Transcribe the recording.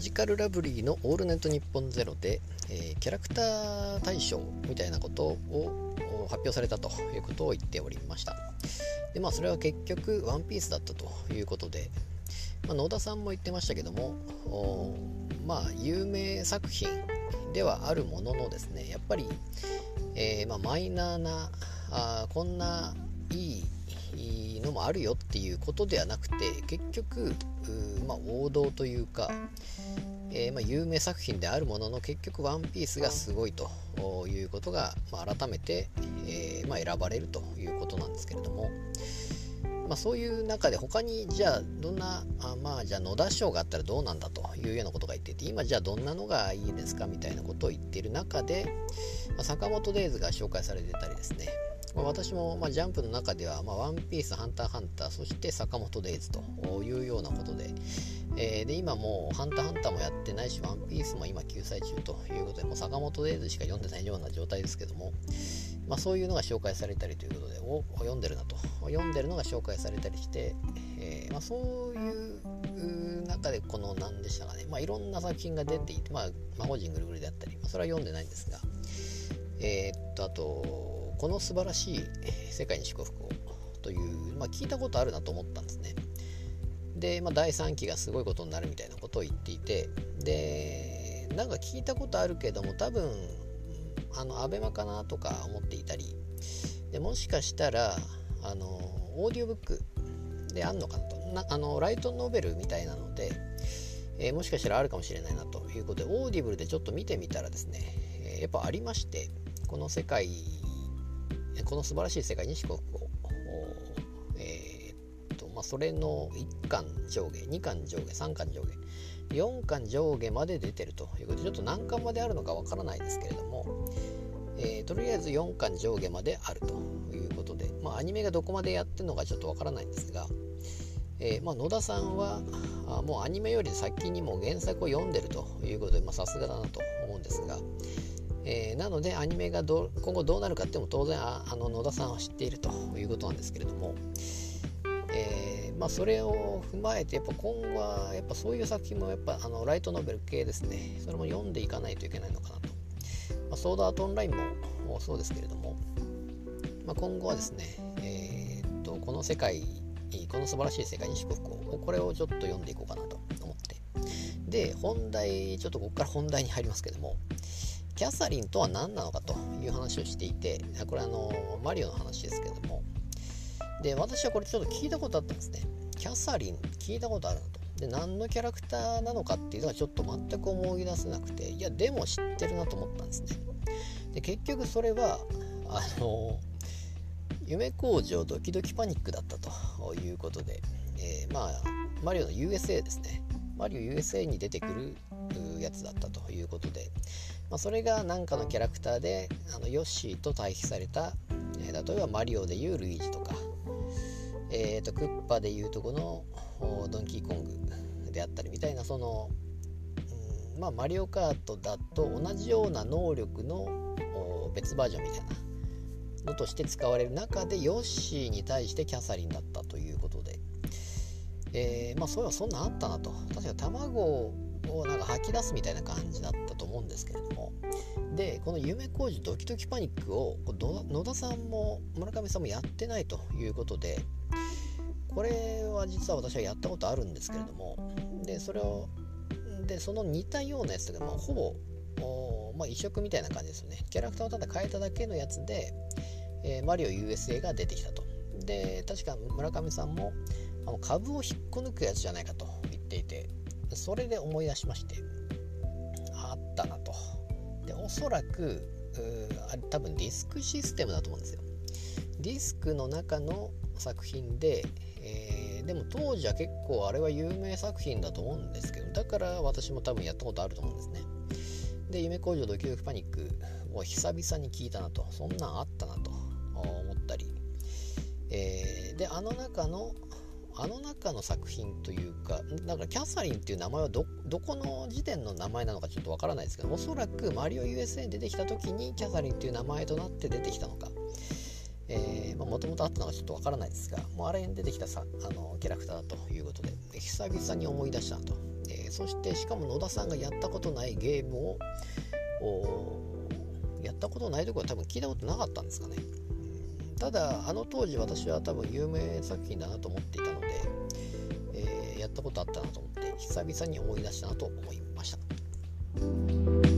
ジカルラブリーの「オールネットニッポンゼロで、えー、キャラクター大賞みたいなことを発表されたということを言っておりました。でまあそれは結局ワンピースだったということで、まあ、野田さんも言ってましたけどもまあ有名作品ではあるもののですねやっぱり、えー、まあ、マイナーなあこんないいのもあるよっていうことではなくて結局まあ、王道というか、えー、ま、有名作品であるものの結局「ワンピースがすごいということが、まあ、改めて、えー、ま選ばれるということなんですけれども、まそういう中で他にじゃあどんなあまあじゃあ野田賞があったらどうなんだというようなことが言っていて今じゃあどんなのがいいですかみたいなことを言っている中で、ま坂本デイズが紹介されてたりですねまあ、私も、まあ、ジャンプの中では、まあ、ワンピース、ハンターハンター、そして坂本デイズというようなことで、えー、で今もうハンターハンターもやってないし、ワンピースも今救済中ということで、もう坂本デイズしか読んでないような状態ですけども、まあ、そういうのが紹介されたりということで、お読んでるなと、読んでるのが紹介されたりして、えー、まあ、そういう中でこの何でしたかね、まあ、いろんな作品が出ていて、まあ、魔法陣ぐるぐるであったり、まあ、それは読んでないんですが、えー、っと、あと、この素晴らしい世界に祝福をという、まあ、聞いたことあるなと思ったんですね。で、まあ、第3期がすごいことになるみたいなことを言っていてでなんか聞いたことあるけども多分あのアベマかなとか思っていたりでもしかしたらあのオーディオブックであんのかなとなあのライトノベルみたいなので、えー、もしかしたらあるかもしれないなということでオーディブルでちょっと見てみたらですね、えー、やっぱありましてこの世界この素晴らしい世界に四国を、えー、とまあ、それの1巻上下2巻上下3巻上下4巻上下まで出てるということでちょっと何巻まであるのかわからないですけれども、えー、とりあえず4巻上下まであるということで、まあ、アニメがどこまでやってるのかちょっとわからないんですが、えー、まあ、野田さんはあもうアニメより先にも原作を読んでるということでさすがだなと思うんですが、えー、なのでアニメがど今後どうなるかっても当然あの野田さんは知っているということなんですけれども、えー、まあ、それを踏まえてやっぱ今後はやっぱそういう作品もやっぱあのライトノベル系ですねそれも読んでいかないといけないのかなと、まあ、ソードアートオンラインもそうですけれども、まあ、今後はですね、えー、っとこの世界この素晴らしい世界に祝福をこれをちょっと読んでいこうかなと思って。で本題ちょっとここから本題に入りますけどもキャサリンとは何なのかという話をしていてこれあのマリオの話ですけども。で私はこれちょっと聞いたことあったんですね。キャサリン聞いたことあるなと。で何のキャラクターなのかっていうのはちょっと全く思い出せなくて。いやでも知ってるなと思ったんですね。で結局それはあの夢工場ドキドキパニックだったということで、えー、まあマリオの USA ですね。マリオ USA に出てくるやつだったということで、まあ、それが何かのキャラクターであのヨッシーと対比された、えー、例えばマリオでいうルイージとか、えーと、クッパでいうとこのドンキーコングであったりみたいなその、うんまあ、マリオカートだと同じような能力の別バージョンみたいなのとして使われる中でヨッシーに対してキャサリンだったということで、えー、まあそういえばそんなんあったなと。確か卵をなんか吐き出すみたいな感じだったと思うんですけれども。でこの夢工事ドキドキパニックを野田さんも村上さんもやってないということでこれは実は私はやったことあるんですけれども。でそれをでその似たようなやつが、まあ、ほぼまあ、移植みたいな感じですよね。キャラクターをただ変えただけのやつで、えー、マリオ USA が出てきたと。で確か村上さんもあの株を引っこ抜くやつじゃないかと言っていてそれで思い出しましてあったなと。でおそらくあれ多分ディスクシステムだと思うんですよ。ディスクの中の作品で、えー、でも当時は結構あれは有名作品だと思うんですけどだから私も多分やったことあると思うんですね。で夢工場ドキドキパニックを久々に聞いたなと。そんなんあったなと思ったり、えー、であの中のあの中の作品というかだからキャサリンっていう名前はどこの時点の名前なのかちょっとわからないですけどおそらくマリオ USA に出てきた時にキャサリンっていう名前となって出てきたのか、もともとあったのかちょっとわからないですがもうあれに出てきたさあのキャラクターだということで久々に思い出したと、えー、そしてしかも野田さんがやったことないゲームをやったことないところは多分聞いたことなかったんですかね。ただあの当時私は多分有名作品だなと思っていたので、えー、やったことあったなと思って久々に思い出したなと思いました。